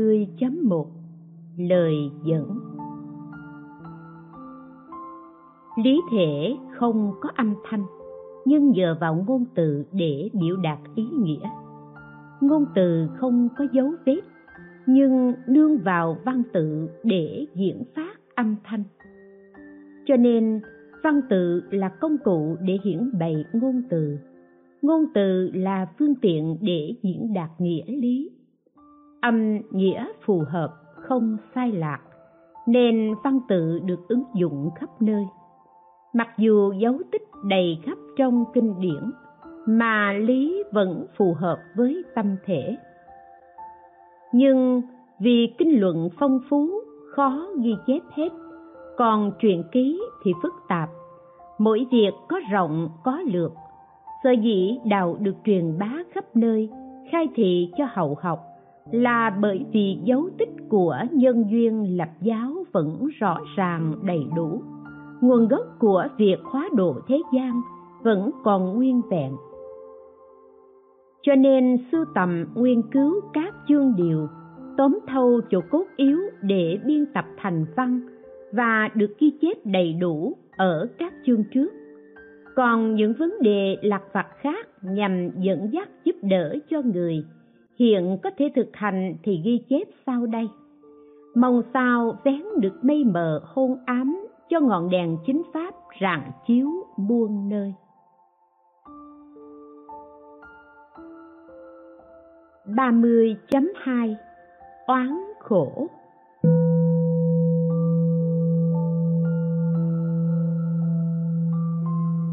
30.1 Lời dẫn lý thể không có âm thanh nhưng nhờ vào ngôn từ để biểu đạt ý nghĩa ngôn từ không có dấu vết nhưng nương vào văn tự để diễn phát âm thanh cho nên văn tự là công cụ để hiển bày ngôn từ ngôn từ là phương tiện để diễn đạt nghĩa lý âm nghĩa phù hợp, không sai lạc, nên văn tự được ứng dụng khắp nơi. Mặc dù dấu tích đầy khắp trong kinh điển, mà lý vẫn phù hợp với tâm thể. Nhưng vì kinh luận phong phú, khó ghi chép hết, còn truyện ký thì phức tạp. Mỗi việc có rộng, có lược, sở dĩ đạo được truyền bá khắp nơi, khai thị cho hậu học là bởi vì dấu tích của nhân duyên lập giáo vẫn rõ ràng đầy đủ. Nguồn gốc của việc hóa độ thế gian vẫn còn nguyên vẹn. Cho nên sưu tầm nguyên cứu các chương điều tóm thâu chỗ cốt yếu để biên tập thành văn và được ghi chép đầy đủ ở các chương trước. Còn những vấn đề lặt vặt khác nhằm dẫn dắt giúp đỡ cho người hiện có thể thực hành thì ghi chép sau đây. Mong sao vén được mây mờ hôn ám cho ngọn đèn chính pháp rạng chiếu muôn nơi. ba mươi chấm hai oán khổ.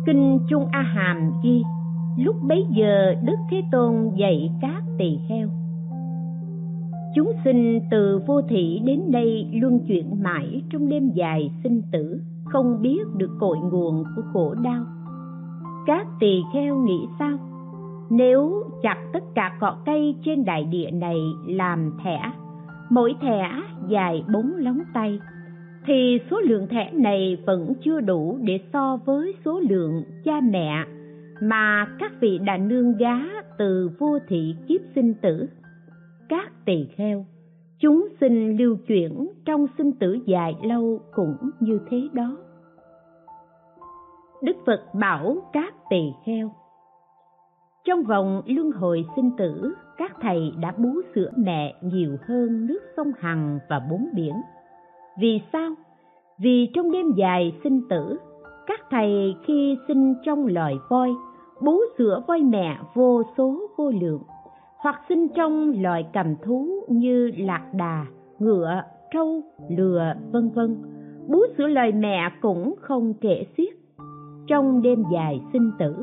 Kinh trung a hàm ghi lúc bấy giờ, đức thế tôn dạy các tỳ kheo. Chúng sinh từ vô thị đến đây luân chuyển mãi trong đêm dài sinh tử, không biết được cội nguồn của khổ đau. Các tỳ kheo nghĩ sao? Nếu chặt tất cả cọ cây trên đại địa này làm thẻ, mỗi thẻ dài bốn lóng tay, thì số lượng thẻ này vẫn chưa đủ để so với số lượng cha mẹ mà các vị đã nương gá từ vô thị kiếp sinh tử, các tỳ kheo, chúng sinh lưu chuyển trong sinh tử dài lâu cũng như thế đó. Đức phật bảo các tỳ kheo, trong vòng luân hồi sinh tử, các thầy đã bú sữa mẹ nhiều hơn nước sông hằng và bốn biển. Vì sao? Vì trong đêm dài sinh tử các thầy khi sinh trong loài voi, bú sữa voi mẹ vô số vô lượng, hoặc sinh trong loài cầm thú như lạc đà, ngựa, trâu, lừa, vân vân. Bú sữa loài mẹ cũng không kể xiết. Trong đêm dài sinh tử,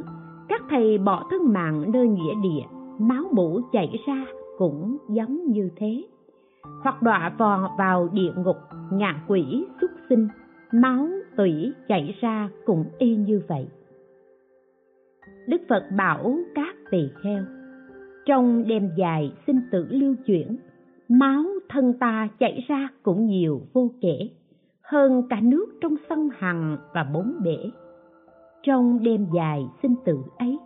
các thầy bỏ thân mạng nơi nghĩa địa, máu mũ chảy ra cũng giống như thế. Hoặc đọa vò vào địa ngục, ngạ quỷ xuất sinh máu tủy chảy ra cũng y như vậy. Đức phật bảo các tỳ kheo, trong đêm dài sinh tử lưu chuyển, máu thân ta chảy ra cũng nhiều vô kể, hơn cả nước trong sông hằng và bốn bể. Trong đêm dài sinh tử ấy,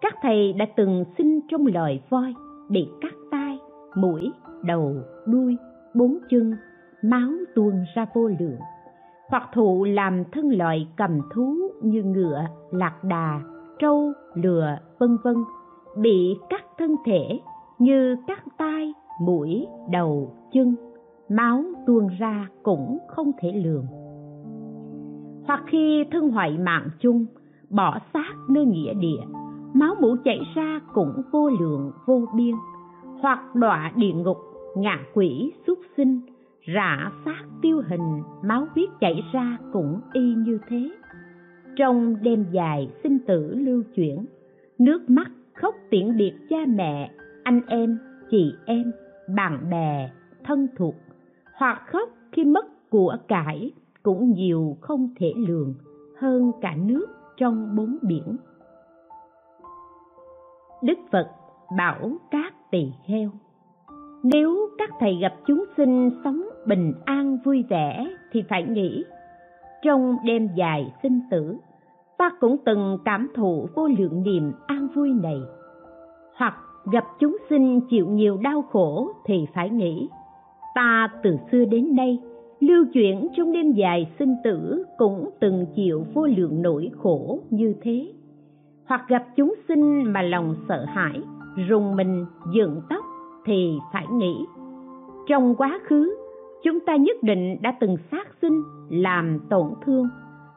các thầy đã từng sinh trong loài voi bị cắt tai, mũi, đầu, đuôi, bốn chân, máu tuôn ra vô lượng hoặc thụ làm thân loại cầm thú như ngựa, lạc đà, trâu, lừa, vân vân, bị cắt thân thể như cắt tai, mũi, đầu, chân, máu tuôn ra cũng không thể lường. Hoặc khi thân hoại mạng chung, bỏ xác nơi nghĩa địa, máu mũ chảy ra cũng vô lượng, vô biên. Hoặc đọa địa ngục, ngạ quỷ súc sinh rã xác tiêu hình, máu huyết chảy ra cũng y như thế. Trong đêm dài sinh tử lưu chuyển, nước mắt khóc tiễn biệt cha mẹ, anh em, chị em, bạn bè, thân thuộc. Hoặc khóc khi mất của cải cũng nhiều không thể lường, hơn cả nước trong bốn biển. Đức phật bảo các tỳ kheo, nếu các thầy gặp chúng sinh sống bình an vui vẻ thì phải nghĩ. Trong đêm dài sinh tử, ta cũng từng cảm thụ vô lượng niềm an vui này. Hoặc gặp chúng sinh chịu nhiều đau khổ thì phải nghĩ. Ta từ xưa đến nay lưu chuyển trong đêm dài sinh tử cũng từng chịu vô lượng nỗi khổ như thế. Hoặc gặp chúng sinh mà lòng sợ hãi, rùng mình dựng tóc thì phải nghĩ. Trong quá khứ chúng ta nhất định đã từng sát sinh, làm tổn thương,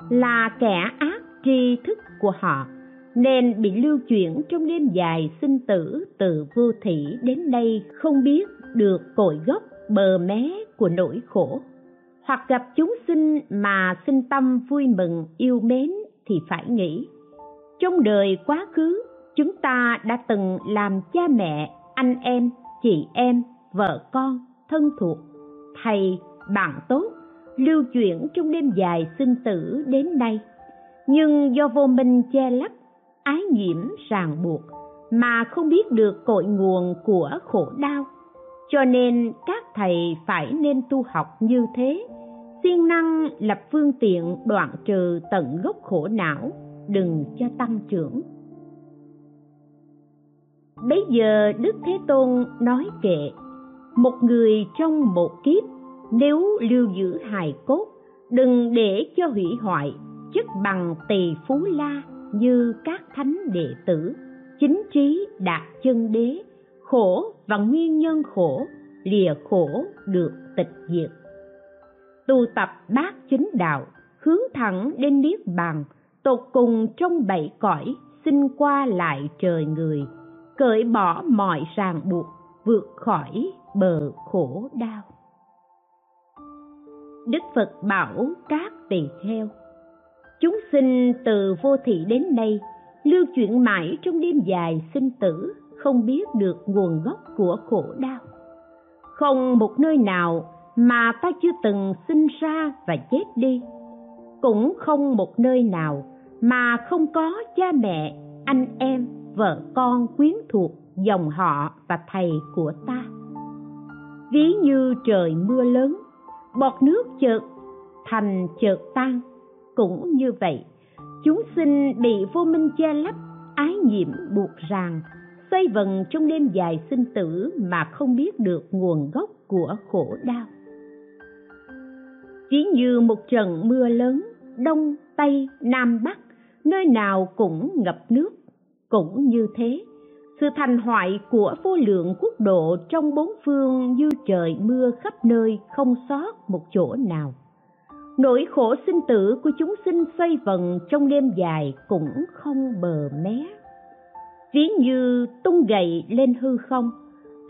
là kẻ ác tri thức của họ, nên bị lưu chuyển trong đêm dài sinh tử từ vô thị đến đây không biết được cội gốc bờ mé của nỗi khổ. Hoặc gặp chúng sinh mà sinh tâm vui mừng, yêu mến thì phải nghĩ, trong đời quá khứ, chúng ta đã từng làm cha mẹ, anh em, chị em, vợ con, thân thuộc thầy, bạn tốt, lưu chuyển trong đêm dài sinh tử đến nay. Nhưng do vô minh che lấp, ái nhiễm ràng buộc, mà không biết được cội nguồn của khổ đau. Cho nên các thầy phải nên tu học như thế, siêng năng lập phương tiện đoạn trừ tận gốc khổ não, đừng cho tăng trưởng. Bấy giờ đức thế tôn nói kệ, một người trong một kiếp nếu lưu giữ hài cốt, đừng để cho hủy hoại chức bằng tỳ phú la như các thánh đệ tử. Chính trí đạt chân đế, khổ và nguyên nhân khổ, lìa khổ được tịch diệt. Tu tập bát chính đạo, hướng thẳng đến niết bàn, tột cùng trong bảy cõi, xin qua lại trời người, cởi bỏ mọi ràng buộc, vượt khỏi bờ khổ đau đức phật bảo các tỳ kheo. Chúng sinh từ vô thị đến nay, lưu chuyển mãi trong đêm dài sinh tử, không biết được nguồn gốc của khổ đau. Không một nơi nào mà ta chưa từng sinh ra và chết đi. Cũng không một nơi nào mà không có cha mẹ, anh em, vợ con quyến thuộc dòng họ và thầy của ta. Ví như trời mưa lớn bọt nước chợt thành chợt tan. Cũng như vậy, chúng sinh bị vô minh che lấp, ái nhiễm buộc ràng, xoay vần trong đêm dài sinh tử mà không biết được nguồn gốc của khổ đau. Chỉ như một trận mưa lớn, đông, tây, nam, bắc, nơi nào cũng ngập nước, cũng như thế sự thành hoại của vô lượng quốc độ trong bốn phương như trời mưa khắp nơi không sót một chỗ nào. Nỗi khổ sinh tử của chúng sinh xoay vần trong đêm dài cũng không bờ mé. Ví như tung gậy lên hư không,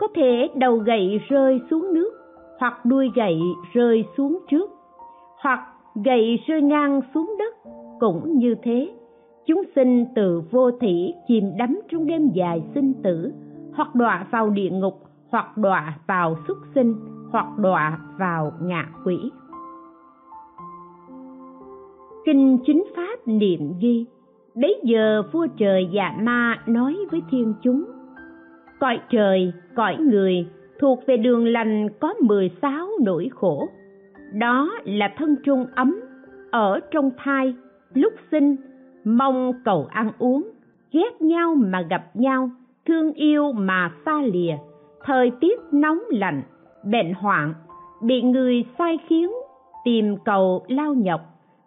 có thể đầu gậy rơi xuống nước, hoặc đuôi gậy rơi xuống trước, hoặc gậy rơi ngang xuống đất, cũng như thế chúng sinh từ vô thỉ chìm đắm trong đêm dài sinh tử, hoặc đọa vào địa ngục, hoặc đọa vào xuất sinh, hoặc đọa vào ngạ quỷ. Kinh chính pháp niệm ghi bấy giờ vua trời dạ ma nói với thiên chúng, cõi trời, cõi người thuộc về đường lành có mười sáu nỗi khổ. Đó là thân trung ấm ở trong thai, lúc sinh mong cầu ăn uống, ghét nhau mà gặp nhau, thương yêu mà xa lìa. Thời tiết nóng lạnh, bệnh hoạn, bị người sai khiến tìm cầu lao nhọc.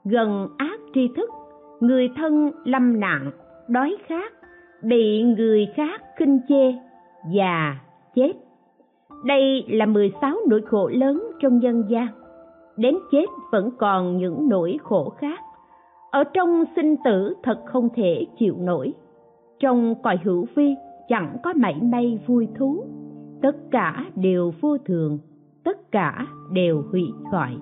Gần ác tri thức, người thân lâm nạn, đói khát, bị người khác khinh chê già chết. Đây là 16 nỗi khổ lớn trong nhân gian. Đến chết vẫn còn những nỗi khổ khác ở trong sinh tử thật không thể chịu nổi. Trong cõi hữu vi chẳng có mảy may vui thú. Tất cả đều vô thường, tất cả đều hủy hoại.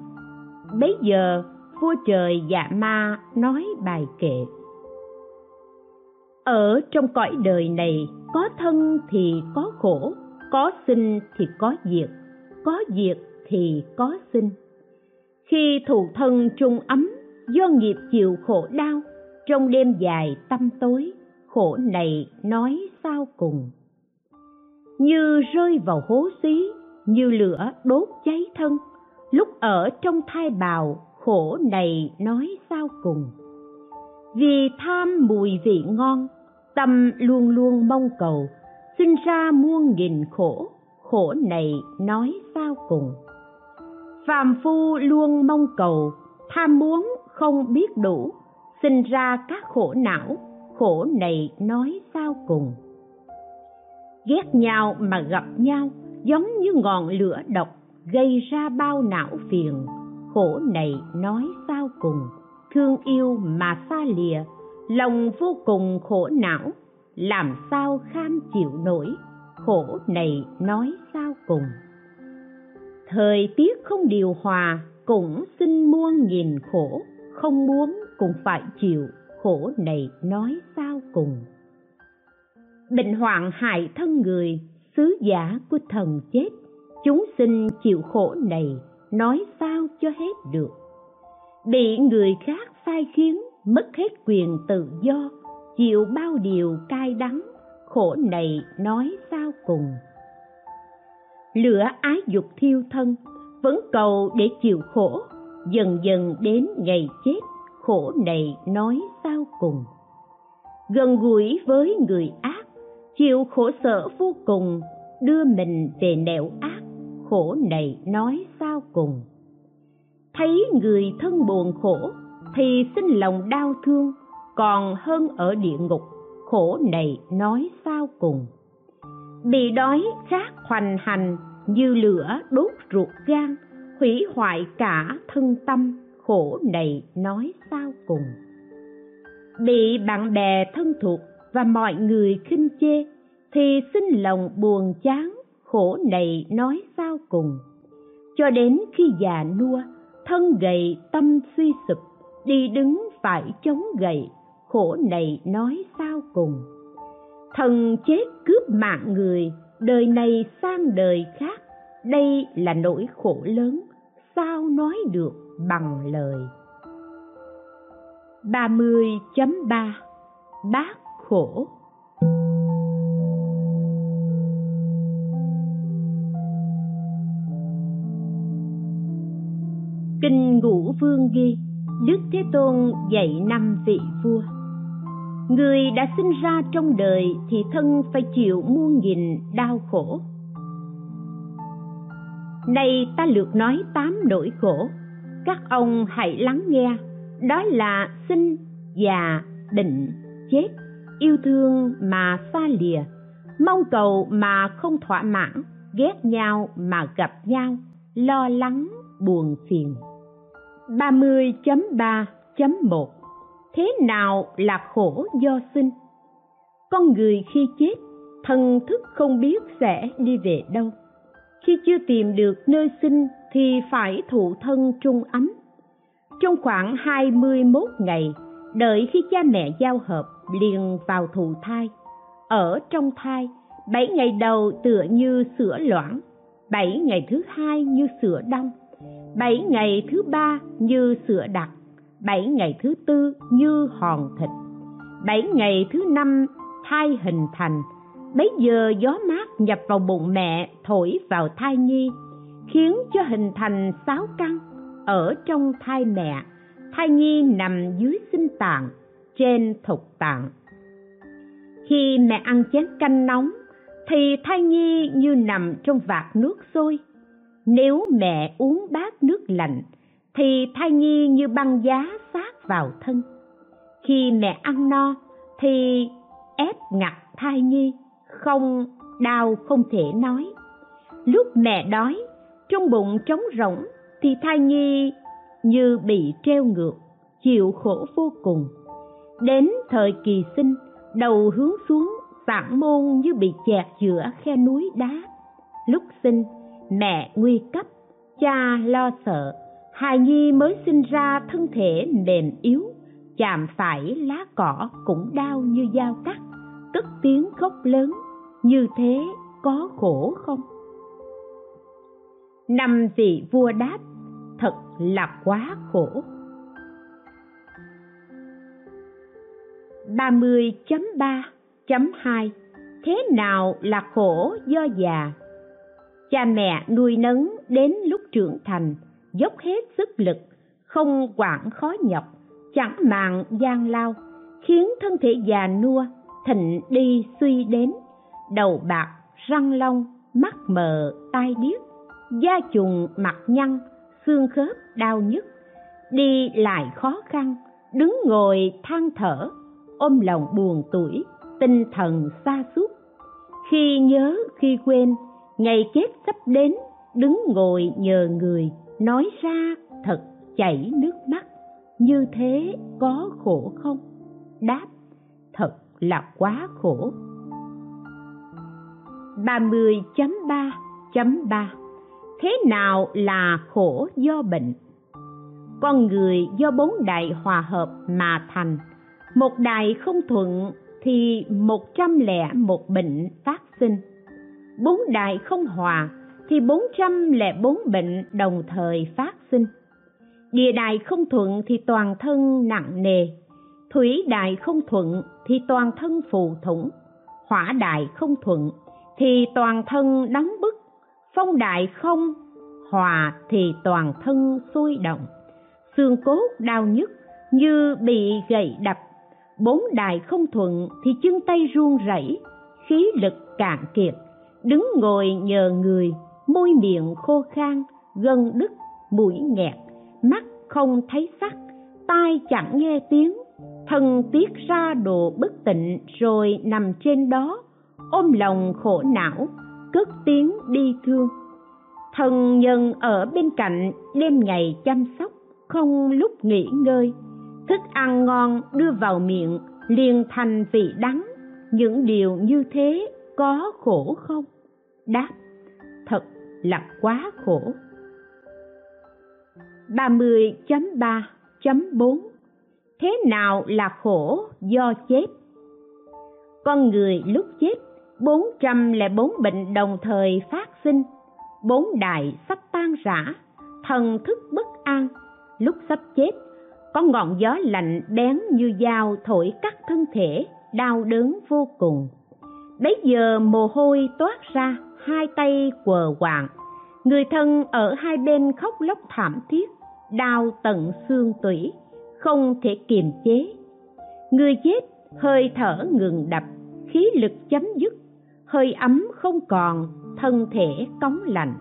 Bấy giờ, vua trời dạ ma nói bài kệ. Ở trong cõi đời này có thân thì có khổ, có sinh thì có diệt có diệt thì có sinh. Khi thụ thân trung ấm do nghiệp chịu khổ đau, trong đêm dài tâm tối, khổ này nói sao cùng. Như rơi vào hố xí, như lửa đốt cháy thân, lúc ở trong thai bào, khổ này nói sao cùng. Vì tham mùi vị ngon, tâm luôn luôn mong cầu, sinh ra muôn nghìn khổ khổ này nói sao cùng. Phàm phu luôn mong cầu tham muốn không biết đủ, sinh ra các khổ não, khổ này nói sao cùng. Ghét nhau mà gặp nhau giống như ngọn lửa độc gây ra bao não phiền, khổ này nói sao cùng. Thương yêu mà xa lìa, lòng vô cùng khổ não, làm sao kham chịu nổi, khổ này nói sao cùng. Thời tiết không điều hòa cũng xin muôn nghìn khổ, không muốn cũng phải chịu khổ này nói sao cùng. Bệnh hoạn hại thân người, sứ giả của thần chết, chúng sinh chịu khổ này nói sao cho hết được. Bị người khác sai khiến, mất hết quyền tự do, chịu bao điều cay đắng, khổ này nói sao cùng. Lửa ái dục thiêu thân vẫn cầu để chịu khổ, dần dần đến ngày chết, khổ này nói sao cùng. Gần gũi với người ác, chịu khổ sở vô cùng, đưa mình về nẻo ác, khổ này nói sao cùng. Thấy người thân buồn khổ, thì xin lòng đau thương, còn hơn ở địa ngục, khổ này nói sao cùng. Bị đói khát hoành hành như lửa đốt ruột gan, hủy hoại cả thân tâm, khổ này nói sao cùng. Bị bạn bè thân thuộc và mọi người khinh chê thì xin lòng buồn chán, khổ này nói sao cùng. Cho đến khi già nua, thân gầy, tâm suy sụp, đi đứng phải chống gậy khổ này nói sao cùng. Thần chết cướp mạng người đời này sang đời khác. Đây là nỗi khổ lớn. Sao nói được bằng lời? 30.3 Bác khổ. Kinh Ngũ Vương ghi, Đức Thế Tôn dạy năm vị vua. Người đã sinh ra trong đời thì thân phải chịu muôn nghìn đau khổ. Nay ta lược nói tám nỗi khổ Các ông hãy lắng nghe. Đó là sinh, già, bệnh, chết Yêu thương mà xa lìa Mong cầu mà không thỏa mãn Ghét nhau mà gặp nhau Lo lắng, buồn phiền. 30.3.1 Thế nào là khổ do sinh? Con người khi chết, thần thức không biết sẽ đi về đâu. Khi chưa tìm được nơi sinh thì phải thụ thân trung ấm. Trong khoảng 21 ngày, đợi khi cha mẹ giao hợp liền vào thụ thai. Ở trong thai, 7 ngày đầu tựa như sữa loãng, 7 ngày thứ hai như sữa đông, bảy ngày thứ ba như sữa đặc bảy ngày thứ tư như hòn thịt. Bảy ngày thứ năm, thai hình thành. Bấy giờ gió mát nhập vào bụng mẹ, thổi vào thai nhi, khiến cho hình thành sáu căn ở trong thai mẹ. Thai nhi nằm dưới sinh tạng, trên thục tạng. Khi mẹ ăn chén canh nóng, thì thai nhi như nằm trong vạc nước sôi. Nếu mẹ uống bát nước lạnh thì thai nhi như băng giá sát vào thân. Khi mẹ ăn no thì ép ngặt thai nhi, không, đau không thể nói. Lúc mẹ đói, trong bụng trống rỗng thì thai nhi như bị treo ngược, chịu khổ vô cùng. Đến thời kỳ sinh, đầu hướng xuống tạng môn như bị chẹt giữa khe núi đá. Lúc sinh, mẹ nguy cấp, cha lo sợ hài nhi mới sinh ra thân thể mềm yếu chạm phải lá cỏ cũng đau như dao cắt cất tiếng khóc lớn như thế có khổ không năm vị vua đáp thật là quá khổ 30.3.2 Thế nào là khổ do già? Cha mẹ nuôi nấng đến lúc trưởng thành, dốc hết sức lực, không quản khó nhọc, chẳng màng gian lao, khiến thân thể già nua, thịnh đi suy đến, đầu bạc, răng long, mắt mờ, tai điếc, da trùng mặt nhăn, xương khớp đau nhức, đi lại khó khăn, đứng ngồi than thở, ôm lòng buồn tuổi, tinh thần xa suốt. Khi nhớ khi quên, ngày chết sắp đến, đứng ngồi nhờ người, nói ra thật chảy nước mắt, như thế có khổ không? Đáp, thật là quá khổ. 30.3.3 Thế nào là khổ do bệnh? Con người do bốn đại hòa hợp mà thành – một đại không thuận thì một trăm lẻ một bệnh phát sinh bốn đại không hòa thì bốn trăm lẻ bốn bệnh đồng thời phát sinh. Địa đại không thuận thì toàn thân nặng nề, thủy đại không thuận thì toàn thân phù thủng, hỏa đại không thuận thì toàn thân nóng bức, phong đại không, hòa thì toàn thân sôi động. Xương cốt đau nhức như bị gậy đập, bốn đại không thuận thì chân tay run rẩy, khí lực cạn kiệt, đứng ngồi nhờ người môi miệng khô khan, gân đứt, mũi nghẹt, mắt không thấy sắc, tai chẳng nghe tiếng. Thân tiết ra đồ bất tịnh rồi nằm trên đó, ôm lòng khổ não, cất tiếng đi thương. Thần nhân ở bên cạnh đêm ngày chăm sóc, không lúc nghỉ ngơi. Thức ăn ngon đưa vào miệng liền thành vị đắng. Những điều như thế có khổ không? Đáp, thật là quá khổ. 30.3.4 Thế nào là khổ do chết? Con người lúc chết 404 bệnh đồng thời phát sinh, bốn đại sắp tan rã, thần thức bất an. Lúc sắp chết, có ngọn gió lạnh bén như dao thổi cắt thân thể, đau đớn vô cùng bấy giờ mồ hôi toát ra, hai tay quờ quạng. Người thân ở hai bên khóc lóc thảm thiết, đau tận xương tủy, không thể kiềm chế. Người chết hơi thở ngừng đập, khí lực chấm dứt, hơi ấm không còn, thân thể cống lạnh.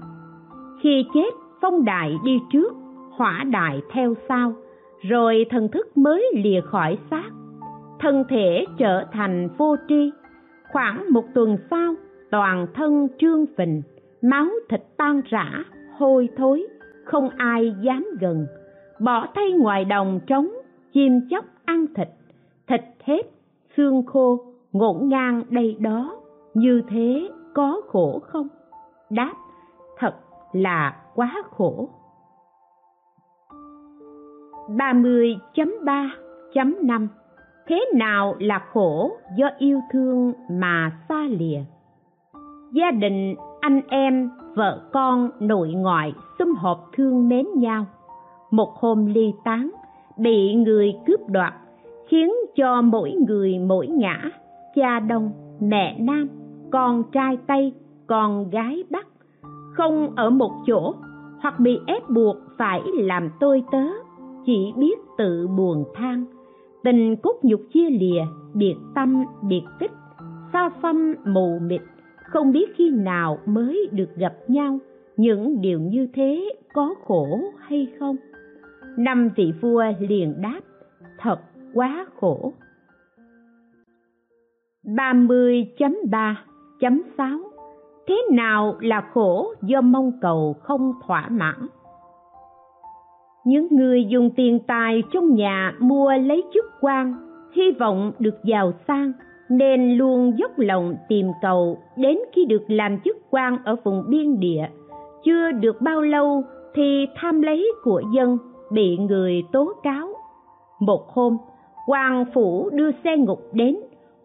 Khi chết, phong đại đi trước, hỏa đại theo sau, rồi thần thức mới lìa khỏi xác. Thân thể trở thành vô tri khoảng một tuần sau, toàn thân trương phình, máu thịt tan rã, hôi thối, không ai dám gần. Bỏ thay ngoài đồng trống, chim chóc ăn thịt thịt hết xương khô ngổn ngang đây đó, như thế có khổ không? Đáp, thật là quá khổ. 30.3.5 Thế nào là khổ do yêu thương mà xa lìa? Gia đình, anh em, vợ con, nội ngoại sum họp thương mến nhau. Một hôm ly tán, bị người cướp đoạt, khiến cho mỗi người mỗi ngã, cha đông, mẹ nam, con trai tây, con gái bắc, không ở một chỗ hoặc bị ép buộc phải làm tôi tớ chỉ biết tự buồn than tình cốt nhục chia lìa, biệt tâm, biệt tích, xa xăm, mù mịt, không biết khi nào mới được gặp nhau, những điều như thế có khổ hay không năm vị vua liền đáp, thật quá khổ 30.3.6 Thế nào là khổ do mong cầu không thỏa mãn? Những người dùng tiền tài trong nhà mua lấy chức quan, hy vọng được giàu sang, nên luôn dốc lòng tìm cầu đến khi được làm chức quan ở vùng biên địa. Chưa được bao lâu thì tham lấy của dân bị người tố cáo. Một hôm, hoàng phủ đưa xe ngục đến.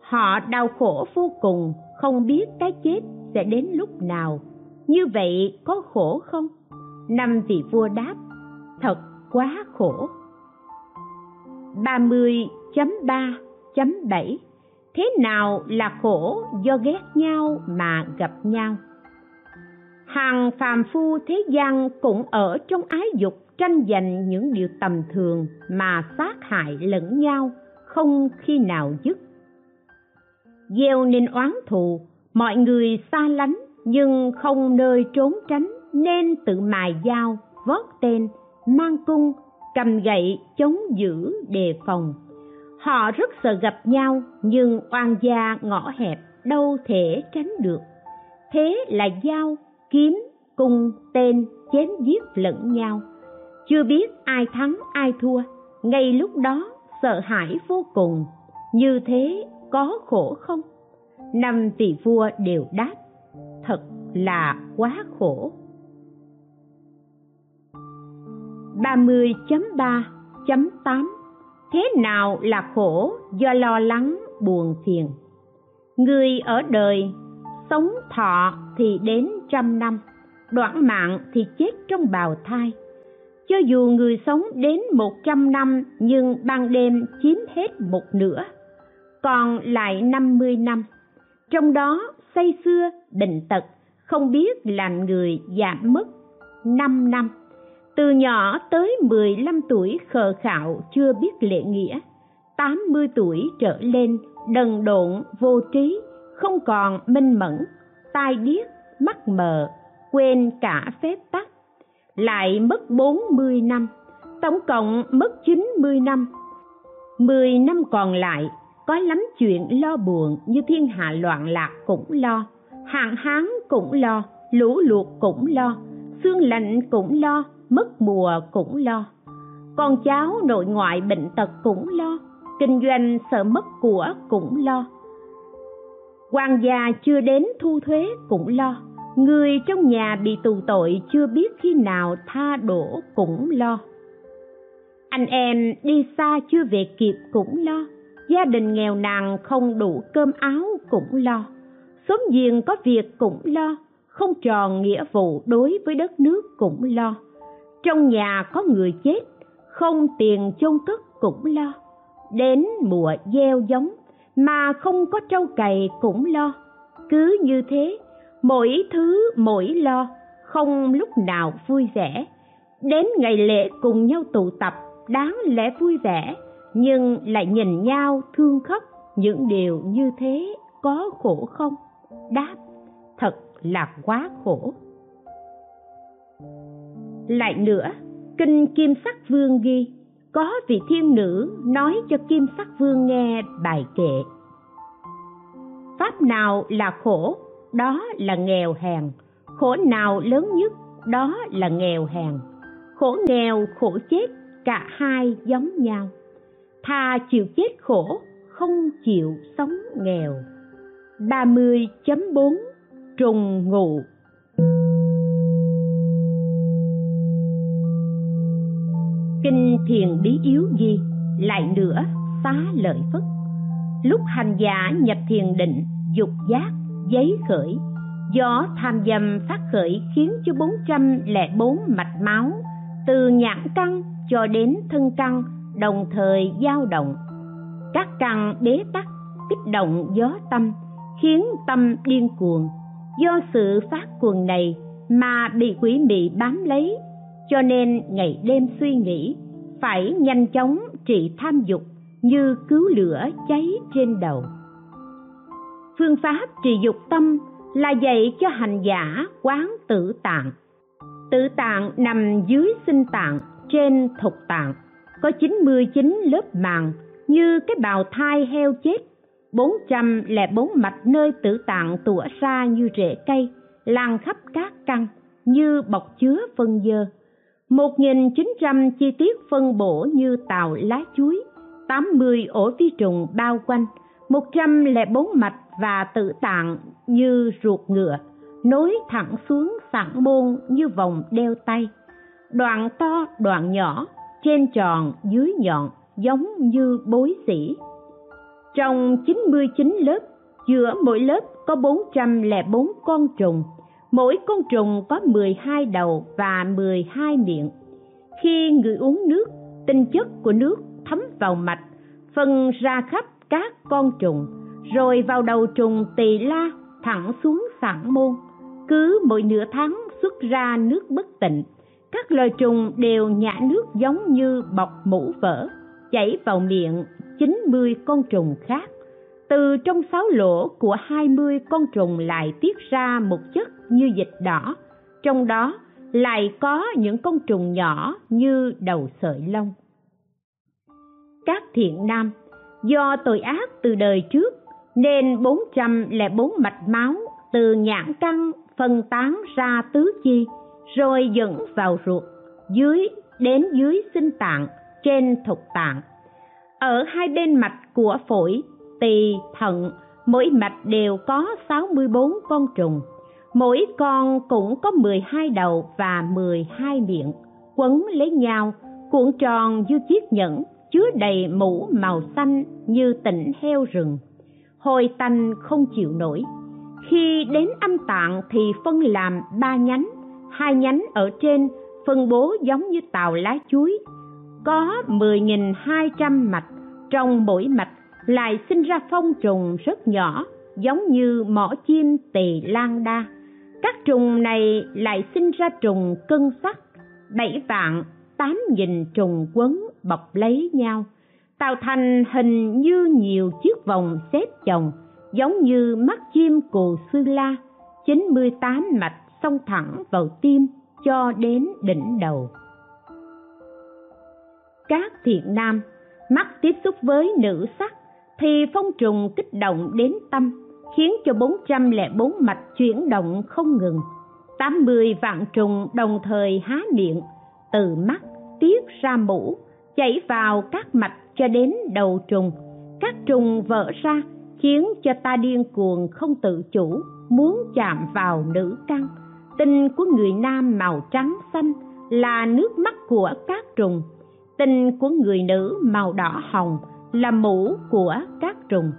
Họ đau khổ vô cùng, không biết cái chết sẽ đến lúc nào. Như vậy có khổ không? Năm vị vua đáp thật quá khổ 30.3.7 Thế nào là khổ do ghét nhau mà gặp nhau? Hàng phàm phu thế gian cũng ở trong ái dục tranh giành những điều tầm thường mà sát hại lẫn nhau không khi nào dứt. Gieo nên oán thù, mọi người xa lánh nhưng không nơi trốn tránh nên tự mài dao, vớt tên, mang cung, cầm gậy chống giữ đề phòng. Họ rất sợ gặp nhau nhưng oan gia ngõ hẹp đâu thể tránh được. Thế là dao, kiếm, cung, tên chém giết lẫn nhau chưa biết ai thắng ai thua ngay lúc đó sợ hãi vô cùng như thế có khổ không năm tỷ vua đều đáp thật là quá khổ 30.3.8 Thế nào là khổ do lo lắng buồn phiền? Người ở đời, sống thọ thì đến trăm năm, đoạn mạng thì chết trong bào thai cho dù người sống đến một trăm năm nhưng ban đêm chiếm hết một nửa, còn lại năm mươi năm. Trong đó say xưa, bệnh tật, không biết làm người giảm mất năm năm. Từ nhỏ tới mười lăm tuổi khờ khạo chưa biết lễ nghĩa, tám mươi tuổi trở lên đần độn vô trí, không còn minh mẫn, tai điếc, mắt mờ, quên cả phép tắc lại mất 40 năm, tổng cộng mất 90 năm. 10 năm còn lại, có lắm chuyện lo buồn như thiên hạ loạn lạc cũng lo, hạn hán cũng lo, lũ lụt cũng lo, xương lạnh cũng lo, mất mùa cũng lo. Con cháu nội ngoại bệnh tật cũng lo, kinh doanh sợ mất của cũng lo. quan gia chưa đến thu thuế cũng lo người trong nhà bị tù tội chưa biết khi nào tha đổ cũng lo anh em đi xa chưa về kịp cũng lo gia đình nghèo nàn không đủ cơm áo cũng lo xóm giềng có việc cũng lo không tròn nghĩa vụ đối với đất nước cũng lo trong nhà có người chết, không tiền chôn cất cũng lo. Đến mùa gieo giống, mà không có trâu cày cũng lo. Cứ như thế, mỗi thứ mỗi lo, không lúc nào vui vẻ. Đến ngày lễ cùng nhau tụ tập, đáng lẽ vui vẻ, nhưng lại nhìn nhau thương khóc. Những điều như thế có khổ không? Đáp, thật là quá khổ lại nữa, kinh kim sắc vương ghi, có vị thiên nữ nói cho kim sắc vương nghe bài kệ. Pháp nào là khổ, đó là nghèo hèn. Khổ nào lớn nhất, đó là nghèo hèn. Khổ nghèo, khổ chết, cả hai giống nhau. Thà chịu chết khổ, không chịu sống nghèo. 30.4 Trùng ngụ. Kinh Thiền Bí Yếu Ghi, Lại nữa xá lợi Phất. Lúc hành giả nhập thiền định, dục giác, giấy khởi. Gió tham dâm phát khởi khiến cho 404 mạch máu, từ nhãn căn cho đến thân căn đồng thời dao động. Các căn bế tắc, kích động gió tâm, khiến tâm điên cuồng. Do sự phát cuồng này mà bị quỷ mị bám lấy cho nên ngày đêm suy nghĩ, phải nhanh chóng trị tham dục như cứu lửa cháy trên đầu. Phương pháp trị dục tâm là dạy cho hành giả quán tử tạng. Tự tạng nằm dưới sinh tạng, trên thục tạng. Có 99 lớp màng, như cái bào thai heo chết. 404 mạch nơi tử tạng tủa ra như rễ cây, lan khắp các căn, như bọc chứa phân dơ. 1.900 chi tiết phân bổ như tàu lá chuối 80 ổ vi trùng bao quanh 104 mạch và tự tạng như ruột ngựa, nối thẳng xuống sẵn môn như vòng đeo tay. Đoạn to, đoạn nhỏ, trên tròn, dưới nhọn, giống như bối sĩ trong 99 lớp, giữa mỗi lớp có 404 con trùng mỗi con trùng có 12 đầu và 12 miệng. Khi người uống nước, tinh chất của nước thấm vào mạch, phân ra khắp các con trùng, rồi vào đầu trùng tỳ la thẳng xuống sẵn môn. Cứ mỗi nửa tháng xuất ra nước bất tịnh, các loài trùng đều nhả nước giống như bọc mũ vỡ, chảy vào miệng 90 con trùng khác từ trong sáu lỗ của 20 con trùng lại tiết ra một chất như dịch đỏ. Trong đó lại có những con trùng nhỏ như đầu sợi lông. Các thiện nam, do tội ác từ đời trước nên 404 mạch máu từ nhãn căn phân tán ra tứ chi, rồi dẫn vào ruột, dưới, đến dưới sinh tạng, trên thục tạng. Ở hai bên mạch của phổi tỳ, thận, mỗi mạch đều có 64 con trùng. Mỗi con cũng có 12 đầu và 12 miệng. Quấn lấy nhau, cuộn tròn như chiếc nhẫn, chứa đầy mũ màu xanh như tỉnh heo rừng. Hồi tanh không chịu nổi. Khi đến âm tạng thì phân làm ba nhánh. Hai nhánh ở trên phân bố giống như tàu lá chuối. Có 10.200 mạch, trong mỗi mạch lại sinh ra phong trùng rất nhỏ, giống như mỏ chim tỳ lan đa. Các trùng này lại sinh ra trùng cân sắt bảy vạn tám nghìn trùng quấn bọc lấy nhau, tạo thành hình như nhiều chiếc vòng xếp chồng, giống như mắt chim cù sư la 98 mạch xông thẳng vào tim cho đến đỉnh đầu. Các thiện nam, mắt tiếp xúc với nữ sắc thì phong trùng kích động đến tâm, khiến cho 404 mạch chuyển động không ngừng. 80 vạn trùng đồng thời há miệng, từ mắt, tiết ra mũ, chảy vào các mạch cho đến đầu trùng. Các trùng vỡ ra, khiến cho ta điên cuồng không tự chủ, muốn chạm vào nữ căn. Tinh của người nam màu trắng xanh là nước mắt của các trùng. Tinh của người nữ màu đỏ hồng là mũ của các trùng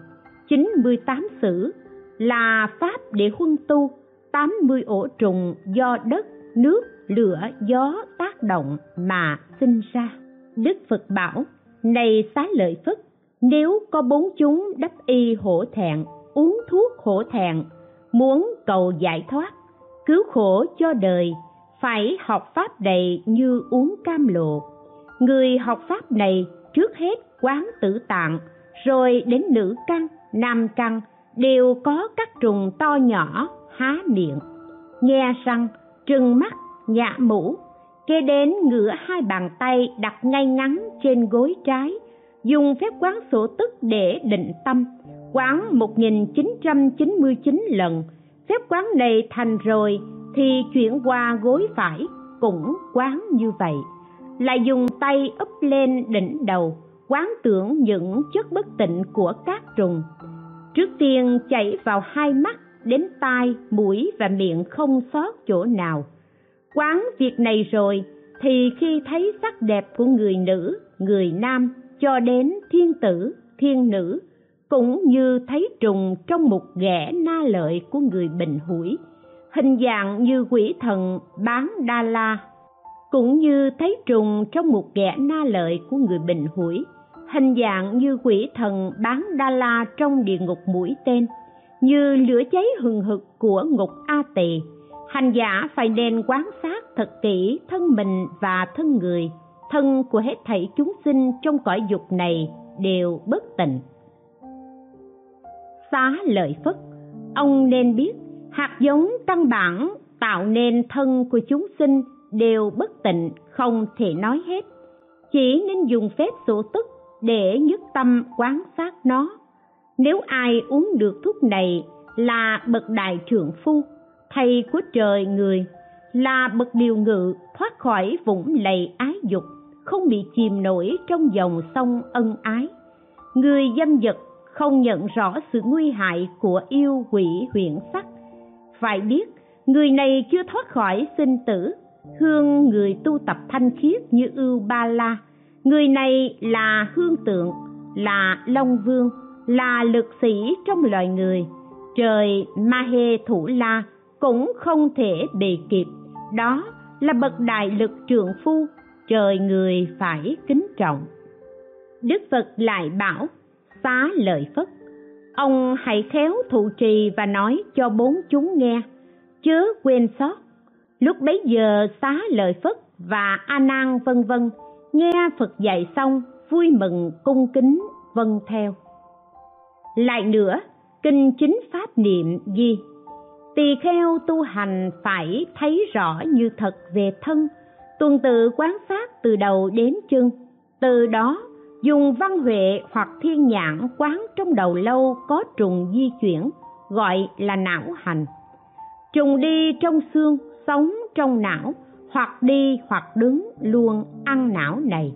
98 sử là pháp để huân tu 80 ổ trùng do đất, nước, lửa, gió tác động mà sinh ra. Đức Phật bảo, này xá lợi Phất, nếu có bốn chúng đắp y hổ thẹn, uống thuốc hổ thẹn, muốn cầu giải thoát, cứu khổ cho đời, phải học pháp này như uống cam lộ. Người học pháp này trước hết quán tử tạng, rồi đến nữ căn, nam căn, đều có các trùng to nhỏ há miệng. Nghe răng trừng mắt nhã mũ kế đến ngửa hai bàn tay đặt ngay ngắn trên gối trái dùng phép quán sổ tức để định tâm. Quán 1999 lần phép quán này thành rồi thì chuyển qua gối phải cũng quán như vậy. Lại dùng tay úp lên đỉnh đầu quán tưởng những chất bất tịnh của các trùng. Trước tiên chảy vào hai mắt, đến tai, mũi và miệng không sót chỗ nào. Quán việc này rồi thì khi thấy sắc đẹp của người nữ, người nam cho đến thiên tử, thiên nữ, cũng như thấy trùng trong một ghẻ na lợi của người bình hủi, hình dạng như quỷ thần bán đa la, cũng như thấy trùng trong một ghẻ na lợi của người bình hủi hình dạng như quỷ thần bán đa la trong địa ngục mũi tên, như lửa cháy hừng hực của ngục a tỳ. Hành giả phải nên quán sát thật kỹ thân mình và thân người. Thân của hết thảy chúng sinh trong cõi dục này đều bất tịnh. Xá lợi phất. Ông nên biết, hạt giống căn bản tạo nên thân của chúng sinh đều bất tịnh, không thể nói hết. Chỉ nên dùng phép sổ tức để nhất tâm quán sát nó. Nếu ai uống được thuốc này là bậc đại trượng phu, thầy của trời người, là bậc điều ngự thoát khỏi vũng lầy ái dục, không bị chìm nổi trong dòng sông ân ái. Người dâm dật không nhận rõ sự nguy hại của yêu quỷ huyện sắc. Phải biết, người này chưa thoát khỏi sinh tử, hương người tu tập thanh khiết như ưu ba la người này là hương tượng, là long vương, là lực sĩ trong loài người. Trời ma hê thủ la cũng không thể bề kịp. Đó là bậc đại lực trượng phu, trời người phải kính trọng. Đức phật lại bảo, xá lợi phất, ông hãy khéo thụ trì và nói cho bốn chúng nghe. Chớ quên sót, lúc bấy giờ xá lợi phất và a nan vân vân nghe phật dạy xong, vui mừng, cung kính vâng theo. Lại nữa, kinh chính pháp niệm ghi tỳ kheo tu hành phải thấy rõ như thật về thân, tuần tự quán sát từ đầu đến chân. Từ đó, dùng văn huệ hoặc thiên nhãn quán trong đầu lâu có trùng di chuyển, gọi là não hành. Trùng đi trong xương, sống trong não hoặc đi, hoặc đứng, luôn ăn não này.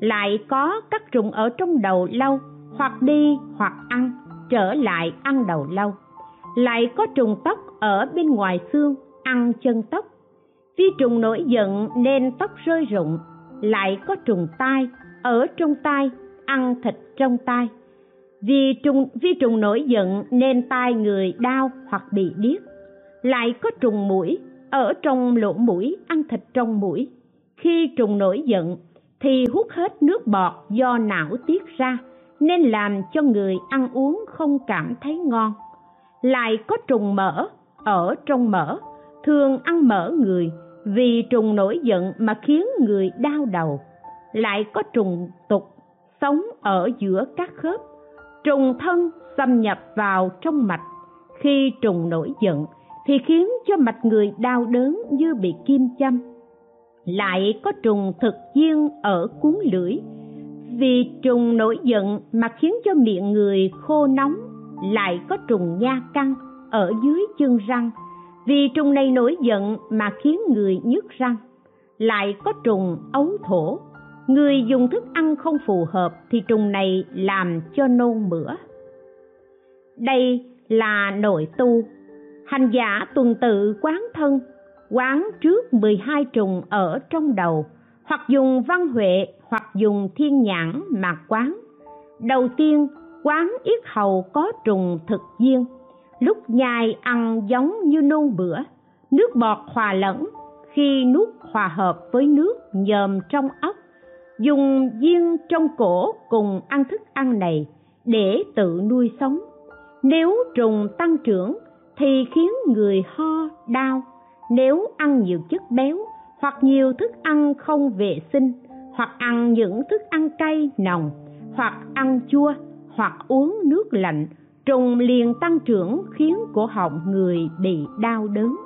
Lại có các trùng ở trong đầu lâu hoặc đi, hoặc ăn, trở lại ăn đầu lâu lại có trùng tóc ở bên ngoài xương, ăn chân tóc. Vi trùng nổi giận nên tóc rơi rụng, lại có trùng tai ở trong tai, ăn thịt trong tai. Vì trùng vi trùng nổi giận nên tai người đau hoặc bị điếc. Lại có trùng mũi ở trong lỗ mũi, ăn thịt trong mũi. Khi trùng nổi giận, thì hút hết nước bọt do não tiết ra, nên làm cho người ăn uống không cảm thấy ngon. Lại có trùng mỡ, ở trong mỡ, thường ăn mỡ người vì trùng nổi giận mà khiến người đau đầu. Lại có trùng tục, sống ở giữa các khớp. Trùng thân xâm nhập vào trong mạch khi trùng nổi giận thì khiến cho mạch người đau đớn như bị kim châm. Lại có trùng thực viên ở cuốn lưỡi. Vì trùng nổi giận mà khiến cho miệng người khô nóng, lại có trùng nha căng ở dưới chân răng. Vì trùng này nổi giận mà khiến người nhức răng, lại có trùng ấu thổ. Người dùng thức ăn không phù hợp thì trùng này làm cho nôn mửa. Đây là nội tu hành giả tuần tự quán thân, quán trước 12 trùng ở trong đầu, hoặc dùng văn huệ, hoặc dùng thiên nhãn mà quán. Đầu tiên, quán yết hầu có trùng thực duyên. Lúc nhai ăn giống như nôn bữa, nước bọt hòa lẫn. Khi nuốt hòa hợp với nước nhờm trong ốc, dùng viên trong cổ cùng ăn thức ăn này để tự nuôi sống. Nếu trùng tăng trưởng thì khiến người ho, đau. Nếu ăn nhiều chất béo hoặc nhiều thức ăn không vệ sinh, hoặc ăn những thức ăn cay, nồng, hoặc ăn chua, hoặc uống nước lạnh, trùng liền tăng trưởng khiến cổ họng người bị đau đớn.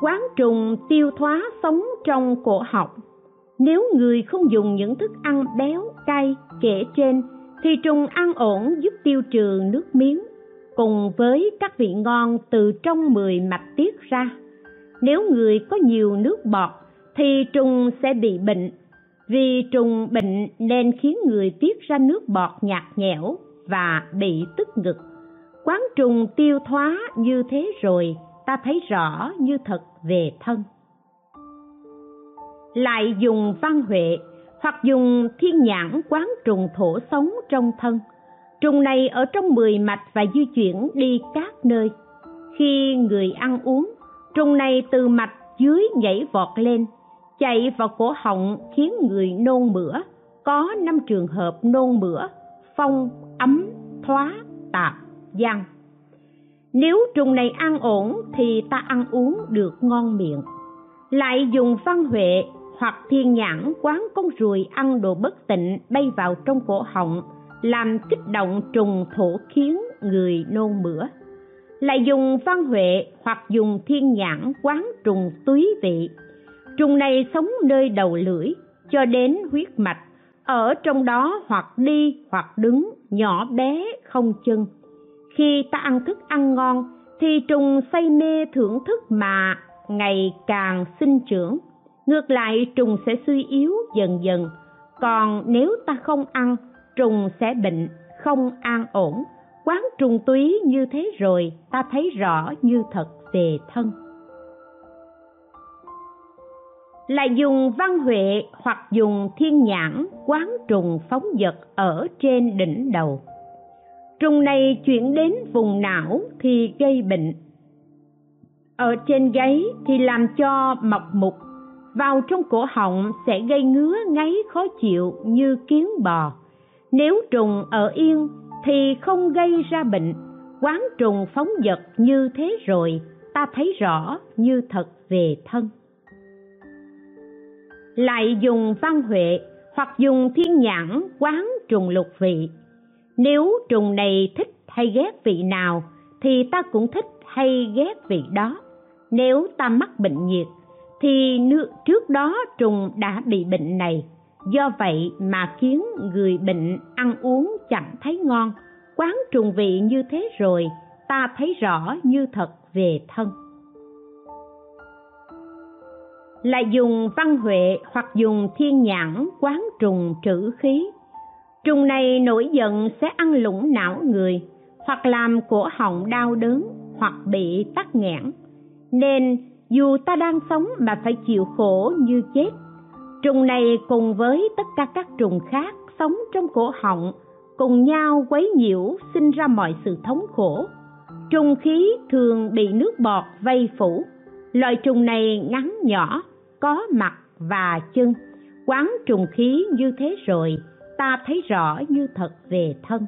Quán trùng tiêu thoá sống trong cổ họng. Nếu người không dùng những thức ăn béo, cay, kể trên, thì trùng ăn ổn giúp tiêu trừ nước miếng cùng với các vị ngon từ trong mười mạch tiết ra. Nếu người có nhiều nước bọt, thì trùng sẽ bị bệnh. Vì trùng bệnh nên khiến người tiết ra nước bọt nhạt nhẽo và bị tức ngực. Quán trùng tiêu thoá như thế rồi, ta thấy rõ như thật về thân. Lại dùng văn huệ hoặc dùng thiên nhãn quán trùng thổ sống trong thân trùng này ở trong mười mạch và di chuyển đi các nơi. Khi người ăn uống, trùng này từ mạch dưới nhảy vọt lên, chạy vào cổ họng khiến người nôn mửa. Có năm trường hợp nôn mửa, phong, ấm, thoá, tạp, giang. Nếu trùng này ăn ổn thì ta ăn uống được ngon miệng. Lại dùng văn huệ hoặc thiên nhãn quán con ruồi ăn đồ bất tịnh bay vào trong cổ họng làm kích động trùng thổ khiến người nôn mửa. Lại dùng văn huệ hoặc dùng thiên nhãn quán trùng túy vị. Trùng này sống nơi đầu lưỡi cho đến huyết mạch, ở trong đó hoặc đi hoặc đứng, nhỏ bé, không chân. Khi ta ăn thức ăn ngon, thì trùng say mê thưởng thức mà ngày càng sinh trưởng. Ngược lại, trùng sẽ suy yếu dần dần. Còn nếu ta không ăn trùng sẽ bệnh, không an ổn. Quán trùng túy như thế rồi, ta thấy rõ như thật về thân. Là dùng văn huệ hoặc dùng thiên nhãn, quán trùng phóng vật ở trên đỉnh đầu. Trùng này chuyển đến vùng não thì gây bệnh. Ở trên gáy thì làm cho mọc mục. Vào trong cổ họng sẽ gây ngứa ngáy khó chịu như kiến bò nếu trùng ở yên thì không gây ra bệnh. Quán trùng phóng vật như thế rồi, ta thấy rõ như thật về thân. Lại dùng văn huệ hoặc dùng thiên nhãn quán trùng lục vị. Nếu trùng này thích hay ghét vị nào thì ta cũng thích hay ghét vị đó. Nếu ta mắc bệnh nhiệt thì trước đó trùng đã bị bệnh này do vậy mà khiến người bệnh ăn uống chẳng thấy ngon. Quán trùng vị như thế rồi, ta thấy rõ như thật về thân. Là dùng văn huệ hoặc dùng thiên nhãn quán trùng trữ khí. Trùng này nổi giận sẽ ăn lũng não người, hoặc làm cổ họng đau đớn, hoặc bị tắc nghẽn. Nên dù ta đang sống mà phải chịu khổ như chết trùng này cùng với tất cả các trùng khác sống trong cổ họng, cùng nhau quấy nhiễu, sinh ra mọi sự thống khổ. Trùng khí thường bị nước bọt vây phủ. Loài trùng này ngắn nhỏ, có mặt và chân. Quán trùng khí như thế rồi, ta thấy rõ như thật về thân.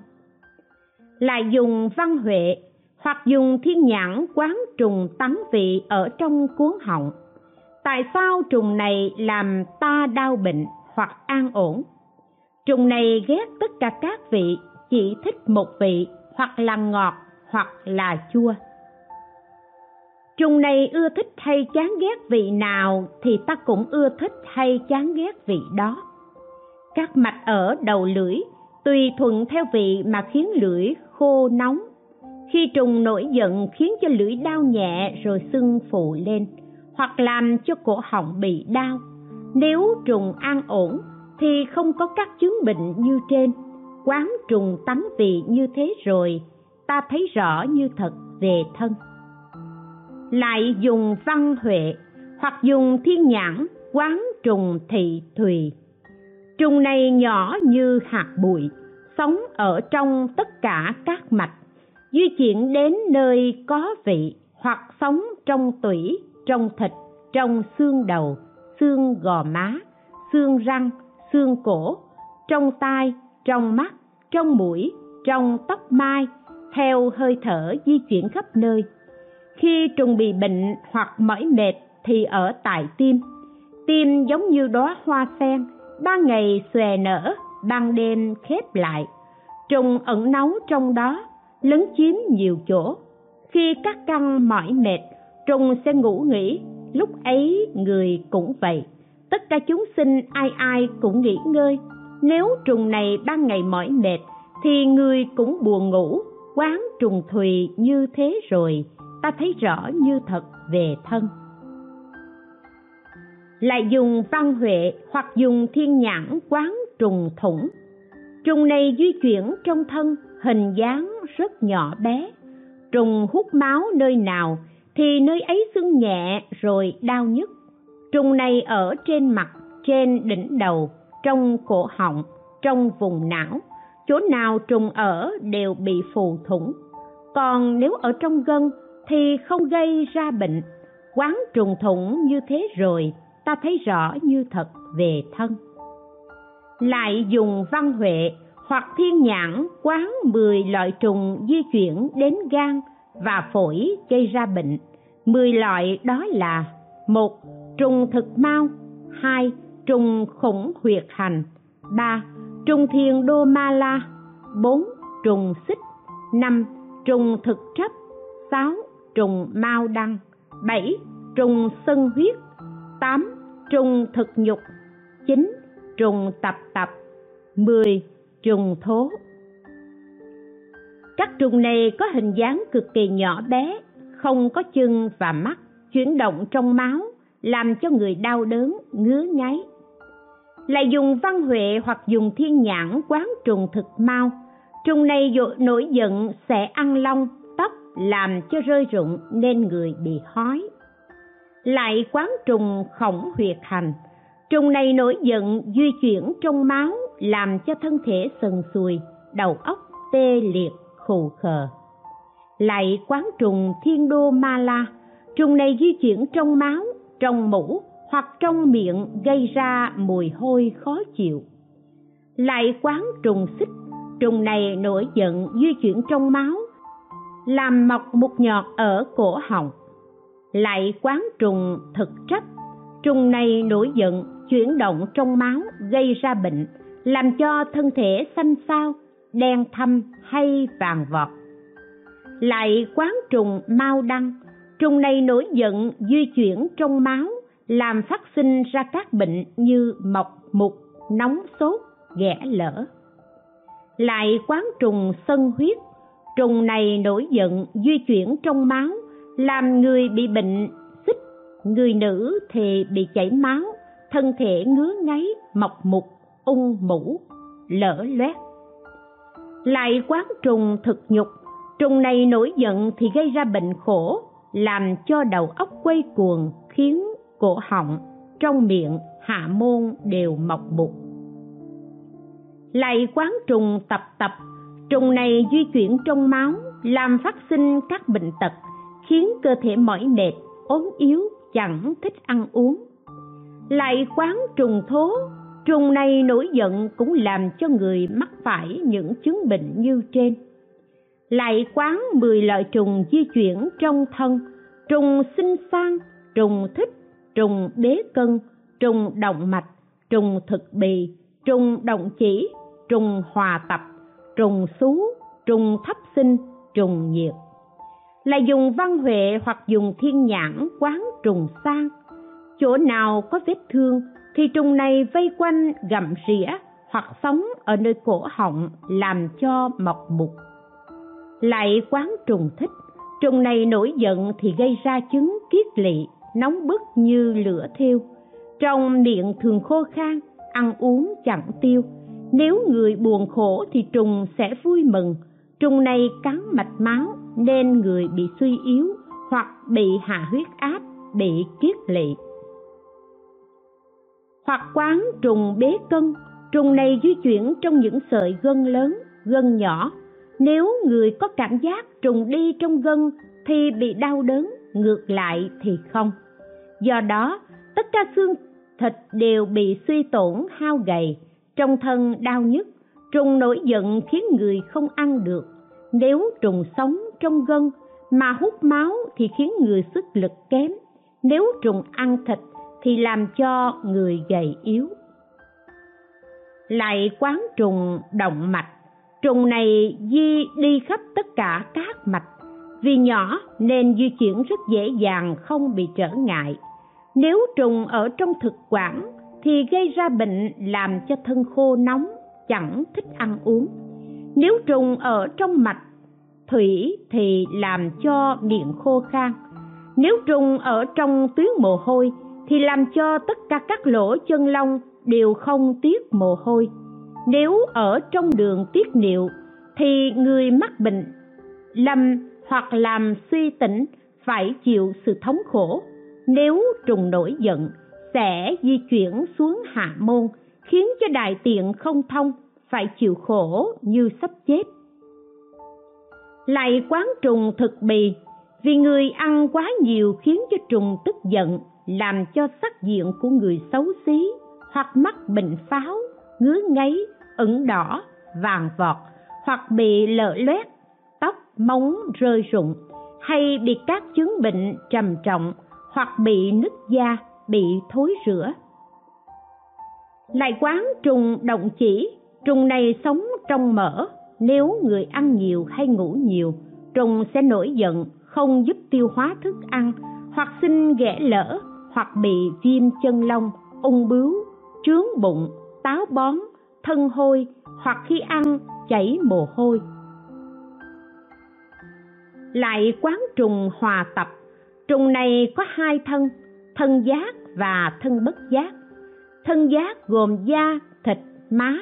Lại dùng văn huệ hoặc dùng thiên nhãn quán trùng tắm vị ở trong cuốn họng tại sao trùng này làm ta đau bệnh hoặc an ổn? Trùng này ghét tất cả các vị, chỉ thích một vị, hoặc là ngọt, hoặc là chua. Trùng này ưa thích hay chán ghét vị nào thì ta cũng ưa thích hay chán ghét vị đó. Các mạch ở đầu lưỡi tùy thuận theo vị mà khiến lưỡi khô nóng. Khi trùng nổi giận khiến cho lưỡi đau nhẹ rồi sưng phụ lên hoặc làm cho cổ họng bị đau. Nếu trùng an ổn, thì không có các chứng bệnh như trên. Quán trùng tánh vị như thế rồi, ta thấy rõ như thật về thân. Lại dùng văn huệ hoặc dùng thiên nhãn quán trùng thị thùy. Trùng này nhỏ như hạt bụi, sống ở trong tất cả các mạch, di chuyển đến nơi có vị hoặc sống trong tủy trong thịt, trong xương đầu, xương gò má, xương răng, xương cổ, trong tai, trong mắt, trong mũi, trong tóc mai, theo hơi thở di chuyển khắp nơi. Khi trùng bị bệnh hoặc mỏi mệt thì ở tại tim. Tim giống như đóa hoa sen ban ngày xòe nở, ban đêm khép lại. Trùng ẩn náu trong đó, lấn chiếm nhiều chỗ. Khi các căn mỏi mệt trùng sẽ ngủ nghỉ. Lúc ấy, người cũng vậy. Tất cả chúng sinh ai ai cũng nghỉ ngơi. Nếu trùng này ban ngày mỏi mệt, thì người cũng buồn ngủ. Quán trùng thùy như thế rồi, ta thấy rõ như thật về thân. Lại dùng văn huệ hoặc dùng thiên nhãn quán trùng thủng. Trùng này di chuyển trong thân, hình dáng rất nhỏ bé. Trùng hút máu nơi nào thì nơi ấy sưng nhẹ rồi đau nhức. Trùng này ở trên mặt, trên đỉnh đầu, trong cổ họng, trong vùng não. Chỗ nào trùng ở đều bị phù thủng. Còn nếu ở trong gân thì không gây ra bệnh. Quán trùng thủng như thế rồi, ta thấy rõ như thật về thân. Lại dùng văn huệ hoặc thiên nhãn quán 10 loại trùng di chuyển đến gan và phổi gây ra bệnh mười loại đó là một, trùng thực mau, hai, trùng khủng huyệt hành, ba, trùng thiền đô ma la, bốn, trùng xích, năm, trùng thực chấp sáu, trùng mau đăng, bảy, trùng sân huyết, tám, trùng thực nhục, chín, trùng tập tập, mười, trùng thố. Các trùng này có hình dáng cực kỳ nhỏ bé không có chân và mắt chuyển động trong máu, làm cho người đau đớn, ngứa ngáy lại dùng văn huệ hoặc dùng thiên nhãn quán trùng thực mau. Trùng này nổi giận sẽ ăn long, tóc, làm cho rơi rụng nên người bị hói. Lại quán trùng khổng huyệt hành. Trùng này nổi giận di chuyển trong máu, làm cho thân thể sần sùi, đầu óc tê liệt, khù khờ lại quán trùng thiên đô ma la. Trùng này di chuyển trong máu, trong mũ hoặc trong miệng gây ra mùi hôi khó chịu. Lại quán trùng xích. Trùng này nổi giận di chuyển trong máu, làm mọc mục nhọt ở cổ họng. Lại quán trùng thực trách trùng này nổi giận chuyển động trong máu gây ra bệnh, làm cho thân thể xanh xao, đen thâm hay vàng vọt lại quán trùng mau đăng. Trùng này nổi giận, di chuyển trong máu, làm phát sinh ra các bệnh như mọc mục nóng sốt, ghẻ lở. Lại quán trùng sân huyết. Trùng này nổi giận, di chuyển trong máu, làm người bị bệnh, xích. Người nữ thì bị chảy máu, thân thể ngứa ngáy, mọc mục ung mũ lở loét. Lại quán trùng thực nhục trùng này nổi giận thì gây ra bệnh khổ, làm cho đầu óc quay cuồng, khiến cổ họng, trong miệng, hạ môn đều mọc bụt. Lại quán trùng tập tập, trùng này di chuyển trong máu, làm phát sinh các bệnh tật, khiến cơ thể mỏi mệt, ốm yếu, chẳng thích ăn uống. Lại quán trùng thố, trùng này nổi giận cũng làm cho người mắc phải những chứng bệnh như trên lại quán mười loại trùng di chuyển trong thân. Trùng sinh sang, trùng thích, trùng bế cân, trùng động mạch, trùng thực bì, trùng động chỉ, trùng hòa tập, trùng xú, trùng thấp sinh, trùng nhiệt. Là dùng văn huệ hoặc dùng thiên nhãn quán trùng sang. Chỗ nào có vết thương thì trùng này vây quanh gặm rỉa hoặc sống ở nơi cổ họng làm cho mọc mục lại quán trùng thích. Trùng này nổi giận thì gây ra chứng kiết lỵ, nóng bức như lửa thiêu. Trong miệng thường khô khan, ăn uống chẳng tiêu. Nếu người buồn khổ thì trùng sẽ vui mừng. Trùng này cắn mạch máu nên người bị suy yếu hoặc bị hạ huyết áp, bị kiết lỵ. Hoặc quán trùng bế cân. Trùng này di chuyển trong những sợi gân lớn, gân nhỏ nếu người có cảm giác trùng đi trong gân thì bị đau đớn, ngược lại thì không. Do đó, tất cả xương thịt đều bị suy tổn, hao gầy, trong thân đau nhức, trùng nổi giận khiến người không ăn được. Nếu trùng sống trong gân mà hút máu thì khiến người sức lực kém. Nếu trùng ăn thịt thì làm cho người gầy yếu. Lại quán trùng động mạch trùng này di đi khắp tất cả các mạch. Vì nhỏ nên di chuyển rất dễ dàng, không bị trở ngại. Nếu trùng ở trong thực quản thì gây ra bệnh làm cho thân khô nóng, chẳng thích ăn uống. Nếu trùng ở trong mạch thủy thì làm cho miệng khô khan. Nếu trùng ở trong tuyến mồ hôi thì làm cho tất cả các lỗ chân lông đều không tiết mồ hôi nếu ở trong đường tiết niệu, thì người mắc bệnh lâm hoặc làm suy tỉnh phải chịu sự thống khổ. Nếu trùng nổi giận, sẽ di chuyển xuống hạ môn, khiến cho đại tiện không thông, phải chịu khổ như sắp chết. Lại quán trùng thực bì, vì người ăn quá nhiều khiến cho trùng tức giận, làm cho sắc diện của người xấu xí hoặc mắc bệnh pháo ngứa ngáy ửng đỏ, vàng vọt hoặc bị lở loét, tóc, móng rơi rụng hay bị các chứng bệnh trầm trọng hoặc bị nứt da, bị thối rữa lại quán trùng động chỉ, trùng này sống trong mỡ, nếu người ăn nhiều hay ngủ nhiều, trùng sẽ nổi giận, không giúp tiêu hóa thức ăn hoặc sinh ghẻ lỡ hoặc bị viêm chân lông, ung bướu, trướng bụng, táo bón thân hôi hoặc khi ăn chảy mồ hôi. Lại quán trùng hòa tập, trùng này có hai thân thân giác và thân bất giác. Thân giác gồm da, thịt, má,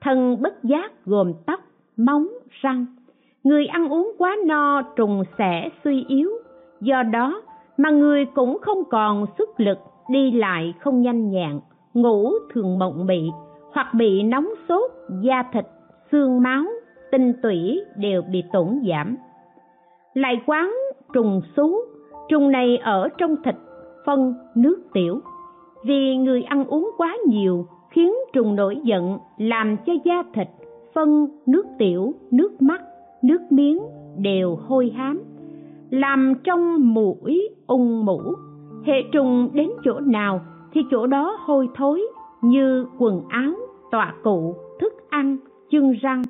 thân bất giác gồm tóc, móng, răng. Người ăn uống quá no, trùng sẽ suy yếu. Do đó mà người cũng không còn sức lực đi lại không nhanh nhẹn, ngủ thường mộng mị hoặc bị nóng sốt, da thịt, xương máu, tinh tủy đều bị tổn giảm. Lại quán trùng xú, trùng này ở trong thịt, phân, nước tiểu. Vì người ăn uống quá nhiều, khiến trùng nổi giận, làm cho da thịt, phân, nước tiểu, nước mắt, nước miếng đều hôi hám. Làm trong mũi, ung mũ, hệ trùng đến chỗ nào thì chỗ đó hôi thối như quần áo tọa cụ, thức ăn chân răng.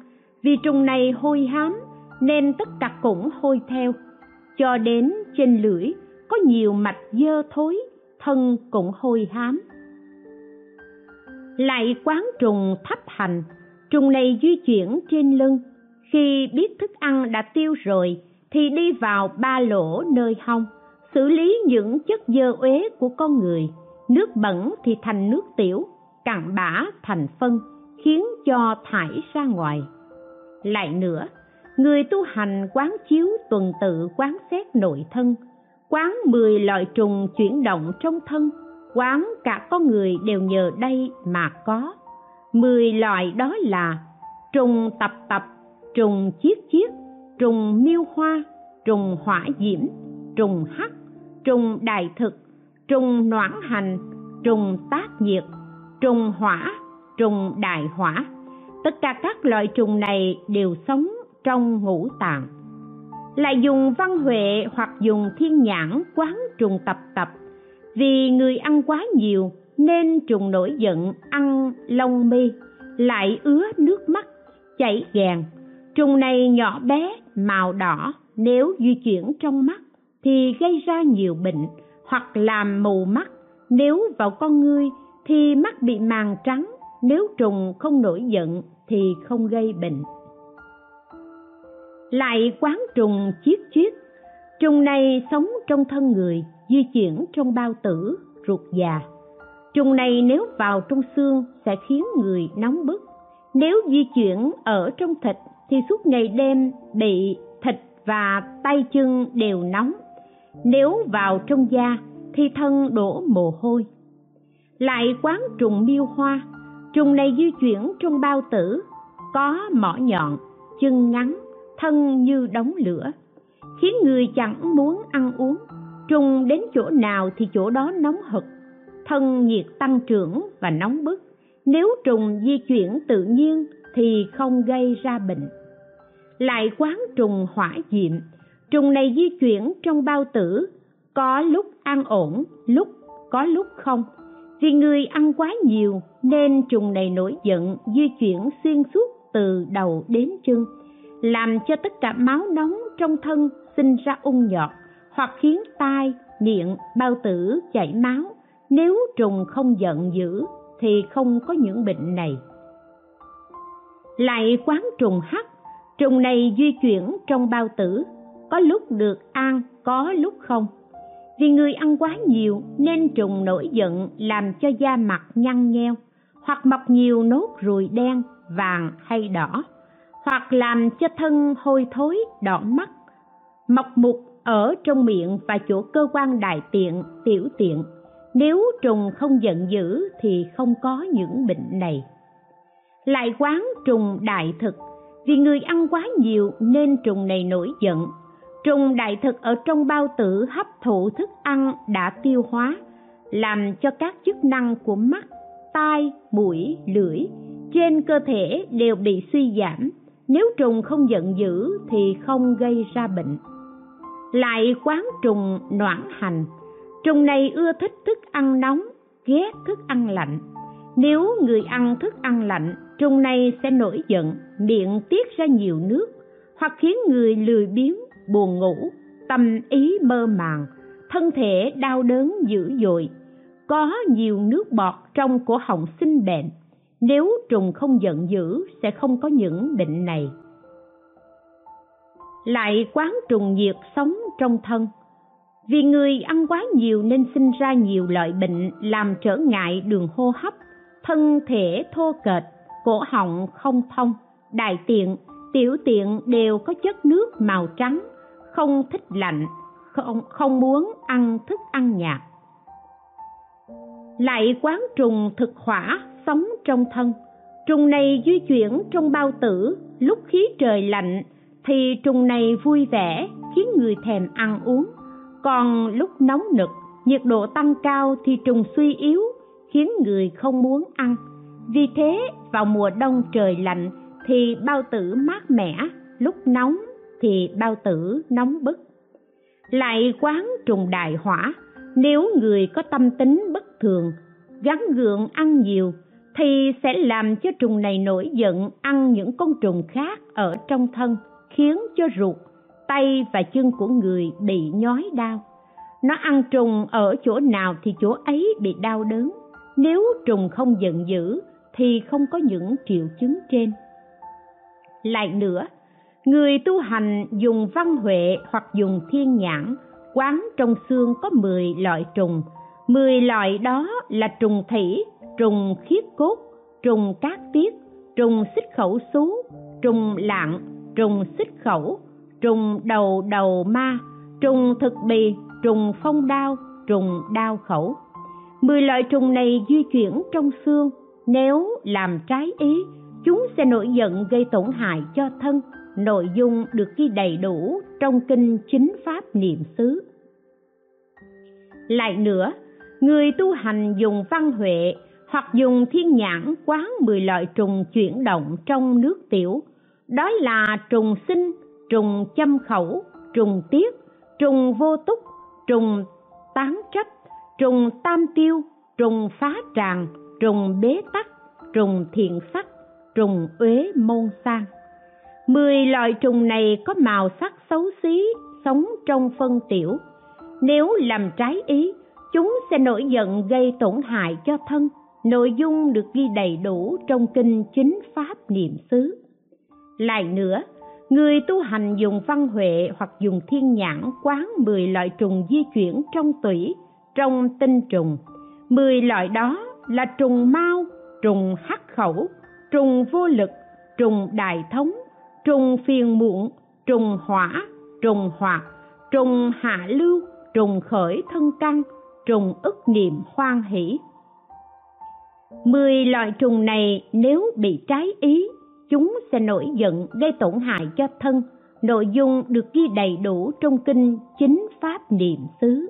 Vì trùng này hôi hám, nên tất cả cũng hôi theo. Cho đến trên lưỡi, có nhiều mạch dơ thối, thân cũng hôi hám. Lại quán trùng thấp hành, trùng này di chuyển trên lưng. Khi biết thức ăn đã tiêu rồi, thì đi vào ba lỗ nơi hông, xử lý những chất dơ uế của con người. Nước bẩn thì thành nước tiểu cặn bã thành phân, khiến cho thải ra ngoài. Lại nữa, người tu hành quán chiếu tuần tự quán xét nội thân, quán mười loại trùng chuyển động trong thân, quán cả con người đều nhờ đây mà có. Mười loại đó là trùng tập tập, trùng chiết chiết, trùng miêu hoa, trùng hỏa diễm, trùng hắc, trùng đại thực, trùng noãn hành, trùng tác nhiệt trùng hỏa trùng đại hỏa. Tất cả các loại trùng này đều sống trong ngũ tạng. Lại dùng văn huệ hoặc dùng thiên nhãn quán trùng tập tập. Vì người ăn quá nhiều nên trùng nổi giận, ăn lông mi, lại ứa nước mắt, chảy gàn. Trùng này nhỏ bé, màu đỏ, nếu di chuyển trong mắt thì gây ra nhiều bệnh hoặc làm mù mắt. Nếu vào con ngươi thì mắt bị màng trắng, nếu trùng không nổi giận thì không gây bệnh. Lại quán trùng chiết chiết, trùng này sống trong thân người, di chuyển trong bao tử, ruột già. Trùng này nếu vào trong xương sẽ khiến người nóng bức. Nếu di chuyển ở trong thịt thì suốt ngày đêm bị thịt và tay chân đều nóng. Nếu vào trong da thì thân đổ mồ hôi lại quán trùng miêu hoa. Trùng này di chuyển trong bao tử. Có mỏ nhọn, chân ngắn, thân như đống lửa. Khiến người chẳng muốn ăn uống. Trùng đến chỗ nào thì chỗ đó nóng hực. Thân nhiệt tăng trưởng và nóng bức. Nếu trùng di chuyển tự nhiên thì không gây ra bệnh. Lại quán trùng hỏa diệm. Trùng này di chuyển trong bao tử. Có lúc an ổn, lúc có lúc không vì người ăn quá nhiều nên trùng này nổi giận, di chuyển xuyên suốt từ đầu đến chân, làm cho tất cả máu nóng trong thân sinh ra ung nhọt hoặc khiến tai, miệng, bao tử chảy máu. Nếu trùng không giận dữ thì không có những bệnh này. Lại quán trùng hắc, trùng này di chuyển trong bao tử, có lúc được ăn, có lúc không? Vì người ăn quá nhiều nên trùng nổi giận làm cho da mặt nhăn nheo, hoặc mọc nhiều nốt ruồi đen, vàng hay đỏ, hoặc làm cho thân hôi thối, đỏ mắt, mọc mục ở trong miệng và chỗ cơ quan đại tiện, tiểu tiện. Nếu trùng không giận dữ thì không có những bệnh này. Lại quán trùng đại thực, vì người ăn quá nhiều nên trùng này nổi giận trùng đại thực ở trong bao tử hấp thụ thức ăn đã tiêu hóa, làm cho các chức năng của mắt, tai, mũi, lưỡi trên cơ thể đều bị suy giảm. Nếu trùng không giận dữ thì không gây ra bệnh. Lại quán trùng noãn hành. Trùng này ưa thích thức ăn nóng ghét thức ăn lạnh. Nếu người ăn thức ăn lạnh, trùng này sẽ nổi giận, miệng tiết ra nhiều nước hoặc khiến người lười biếng buồn ngủ, tâm ý mơ màng, thân thể đau đớn dữ dội. Có nhiều nước bọt trong cổ họng sinh bệnh nếu trùng không giận dữ, sẽ không có những bệnh này. Lại quán trùng nhiệt sống trong thân. Vì người ăn quá nhiều nên sinh ra nhiều loại bệnh làm trở ngại đường hô hấp, thân thể thô kệch, cổ họng không thông. Đại tiện, tiểu tiện đều có chất nước màu trắng không thích lạnh không, không muốn ăn thức ăn nhạt. Lại quán trùng thực hỏa sống trong thân trùng này di chuyển trong bao tử lúc khí trời lạnh thì trùng này vui vẻ khiến người thèm ăn uống. Còn lúc nóng nực nhiệt độ tăng cao thì trùng suy yếu khiến người không muốn ăn. Vì thế vào mùa đông trời lạnh thì bao tử mát mẻ lúc nóng thì bao tử nóng bức. Lại quán trùng đại hỏa, nếu người có tâm tính bất thường, gắn gượng ăn nhiều, thì sẽ làm cho trùng này nổi giận ăn những con trùng khác ở trong thân, khiến cho ruột, tay và chân của người bị nhói đau. Nó ăn trùng ở chỗ nào thì chỗ ấy bị đau đớn. Nếu trùng không giận dữ thì không có những triệu chứng trên. Lại nữa người tu hành dùng văn huệ hoặc dùng thiên nhãn, quán trong xương có 10 loại trùng. 10 loại đó là trùng thủy trùng khiết cốt, trùng cát tiết, trùng xích khẩu xú, trùng lạng, trùng xích khẩu, trùng đầu đầu ma, trùng thực bì, trùng phong đao, trùng đao khẩu. Mười loại trùng này di chuyển trong xương. Nếu làm trái ý, chúng sẽ nổi giận gây tổn hại cho thân nội dung được ghi đầy đủ trong kinh chính pháp niệm xứ. Lại nữa, người tu hành dùng văn huệ hoặc dùng thiên nhãn quán mười loại trùng chuyển động trong nước tiểu. Đó là trùng sinh, trùng châm khẩu, trùng tiết, trùng vô túc, trùng tán trách, trùng tam tiêu, trùng phá tràng, trùng bế tắc, trùng thiện sắc, trùng uế môn sang mười loại trùng này có màu sắc xấu xí, sống trong phân tiểu. Nếu làm trái ý, chúng sẽ nổi giận gây tổn hại cho thân. Nội dung được ghi đầy đủ trong kinh chính pháp niệm xứ. Lại nữa, người tu hành dùng văn huệ hoặc dùng thiên nhãn quán 10 loại trùng di chuyển trong tủy, trong tinh trùng. 10 loại đó là trùng mau, trùng hắc khẩu, trùng vô lực, trùng đại thống trùng phiền muộn, trùng hỏa, trùng hoạt, trùng hạ lưu, trùng khởi thân căn trùng ức niệm hoan hỷ. Mười loại trùng này nếu bị trái ý, chúng sẽ nổi giận gây tổn hại cho thân. Nội dung được ghi đầy đủ trong kinh chính pháp niệm xứ.